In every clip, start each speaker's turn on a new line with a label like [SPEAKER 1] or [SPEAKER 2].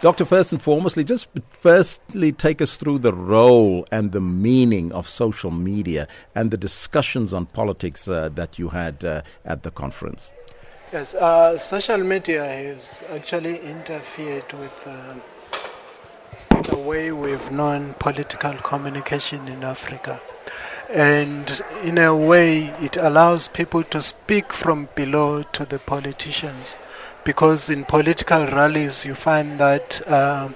[SPEAKER 1] Doctor, first and foremostly, just firstly take us through the role and the meaning of social media and the discussions on politics uh, that you had uh, at the conference.
[SPEAKER 2] Yes, uh, social media has actually interfered with uh, the way we've known political communication in Africa. And in a way, it allows people to speak from below to the politicians because in political rallies you find that uh,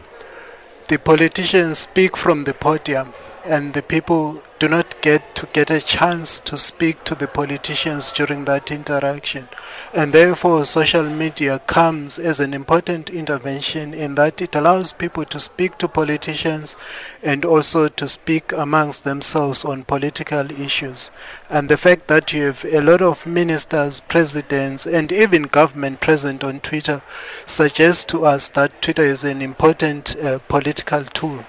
[SPEAKER 2] the politicians speak from the podium and the people do not get to get a chance to speak to the politicians during that interaction. And therefore, social media comes as an important intervention in that it allows people to speak to politicians and also to speak amongst themselves on political issues. And the fact that you have a lot of ministers, presidents, and even government present on Twitter suggests to us that Twitter is an important uh, political tool.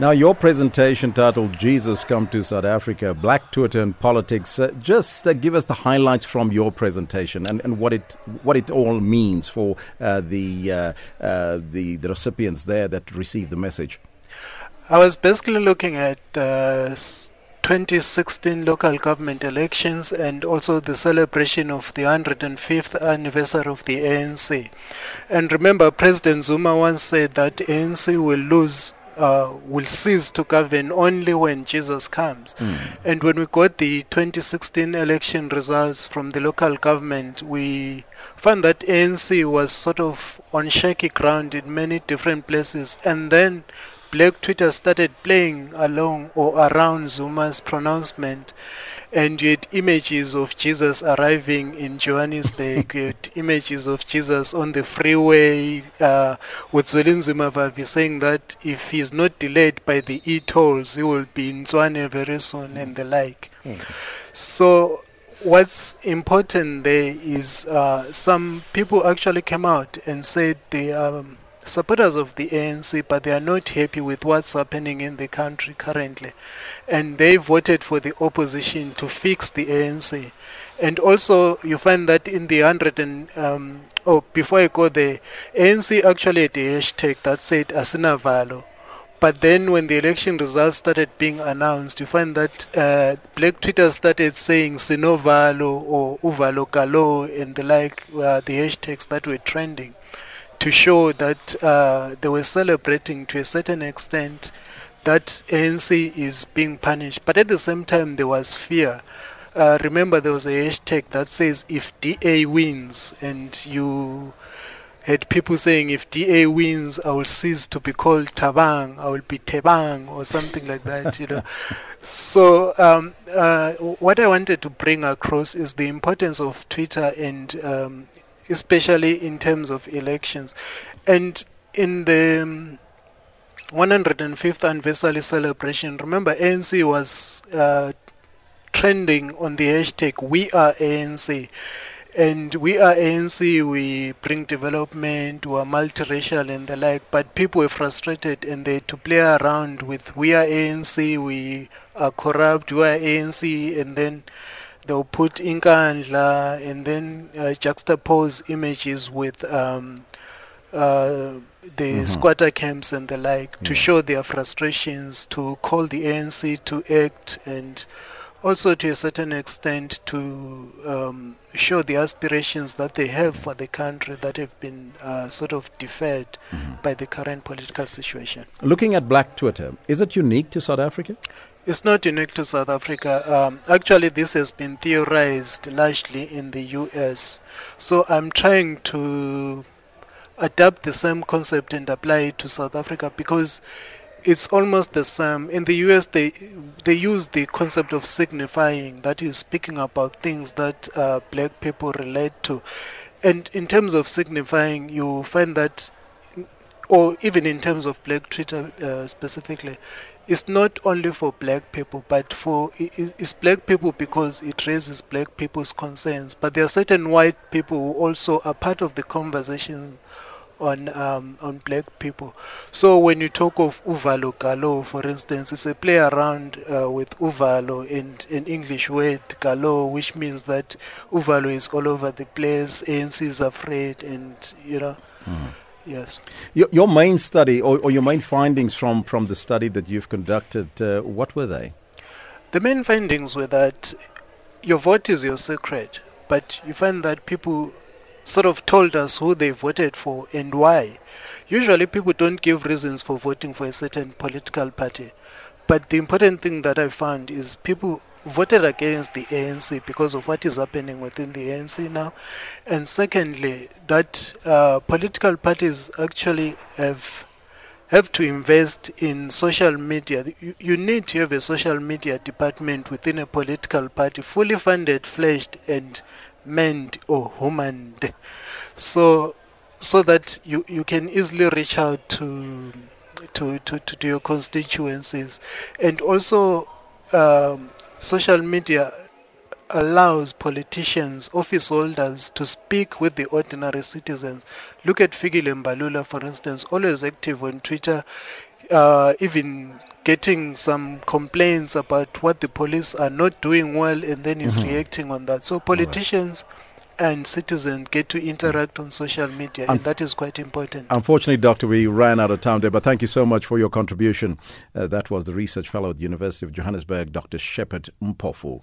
[SPEAKER 1] Now, your presentation titled Jesus Come to South Africa, Black Twitter and Politics, uh, just uh, give us the highlights from your presentation and, and what, it, what it all means for uh, the, uh, uh, the, the recipients there that received the message.
[SPEAKER 2] I was basically looking at the 2016 local government elections and also the celebration of the 105th anniversary of the ANC. And remember, President Zuma once said that ANC will lose uh, will cease to govern only when Jesus comes. Mm. And when we got the 2016 election results from the local government, we found that ANC was sort of on shaky ground in many different places. And then Black Twitter started playing along or around Zuma's pronouncement and you had images of Jesus arriving in Johannesburg, you had images of Jesus on the freeway uh, with Zwelinzima Vavi saying that if he's not delayed by the e-tolls, he will be in Tshwane very soon and the like. Mm. So what's important there is uh, some people actually came out and said they um, supporters of the ANC, but they are not happy with what's happening in the country currently. And they voted for the opposition to fix the ANC. And also, you find that in the 100 and, um, oh, before I go there, ANC actually had a hashtag that said Asina Valo. But then when the election results started being announced, you find that uh, Black Twitter started saying Sinovalo or Uvalo Galo and the like, uh, the hashtags that were trending to show that uh, they were celebrating to a certain extent that ANC is being punished. But at the same time, there was fear. Uh, remember, there was a hashtag that says if DA wins, and you had people saying if DA wins, I will cease to be called Tabang, I will be Tebang, or something like that, you know. so, um, uh, what I wanted to bring across is the importance of Twitter and um, especially in terms of elections. And in the 105th um, anniversary celebration, remember ANC was uh, trending on the hashtag We Are ANC. And we are ANC, we bring development, we are multiracial and the like, but people were frustrated and they to play around with we are ANC, we are corrupt, we are ANC, and then they'll put Inkandla and then uh, juxtapose images with um, uh, the mm-hmm. squatter camps and the like to show their frustrations, to call the ANC to act, and also to a certain extent to um, show the aspirations that they have for the country that have been uh, sort of deferred mm-hmm. by the current political situation.
[SPEAKER 1] Looking at Black Twitter, is it unique to South Africa?
[SPEAKER 2] It's not unique to South Africa. Um, actually, this has been theorized largely in the US. So I'm trying to adapt the same concept and apply it to South Africa because it's almost the same. In the US, they they use the concept of signifying, that is speaking about things that uh, black people relate to. And in terms of signifying, you find that, or even in terms of black Twitter uh, specifically, it's not only for black people, but for it's black people because it raises black people's concerns. But there are certain white people who also are part of the conversation on um, on black people. So when you talk of Uvalo Galo, for instance, it's a play around uh, with Uvalo and an English word galore, which means that Uvalo is all over the place. ANC is afraid, and you know. Mm. Yes.
[SPEAKER 1] Your, your main study or, or, your main findings from, from the study that you've conducted, uh, what were they?
[SPEAKER 2] The main findings were that your vote is your secret, but you find that people sort of told us who they voted for and why. Usually, people don't give reasons for voting for a certain political party. But the important thing that I found is people voted against the ANC because of what is happening within the ANC now. And secondly, that uh, political parties actually have have to invest in social media. You, you need to have a social media department within a political party, fully funded, fledged, and manned or humaned, so so that you, you can easily reach out to to, to, to your constituencies, and also um, social media allows politicians, office holders to speak with the ordinary citizens. Look at Fikile Mbalula, for instance, always active on Twitter, uh, even getting some complaints about what the police are not doing well, and then he's mm-hmm. reacting on that. So politicians. Right and citizens get to interact on social media, and that is quite important.
[SPEAKER 1] Unfortunately, Doctor, we ran out of time there, but thank you so much for your contribution. Uh, that was the research fellow at the University of Johannesburg, Dr. Shepherd Mpofu.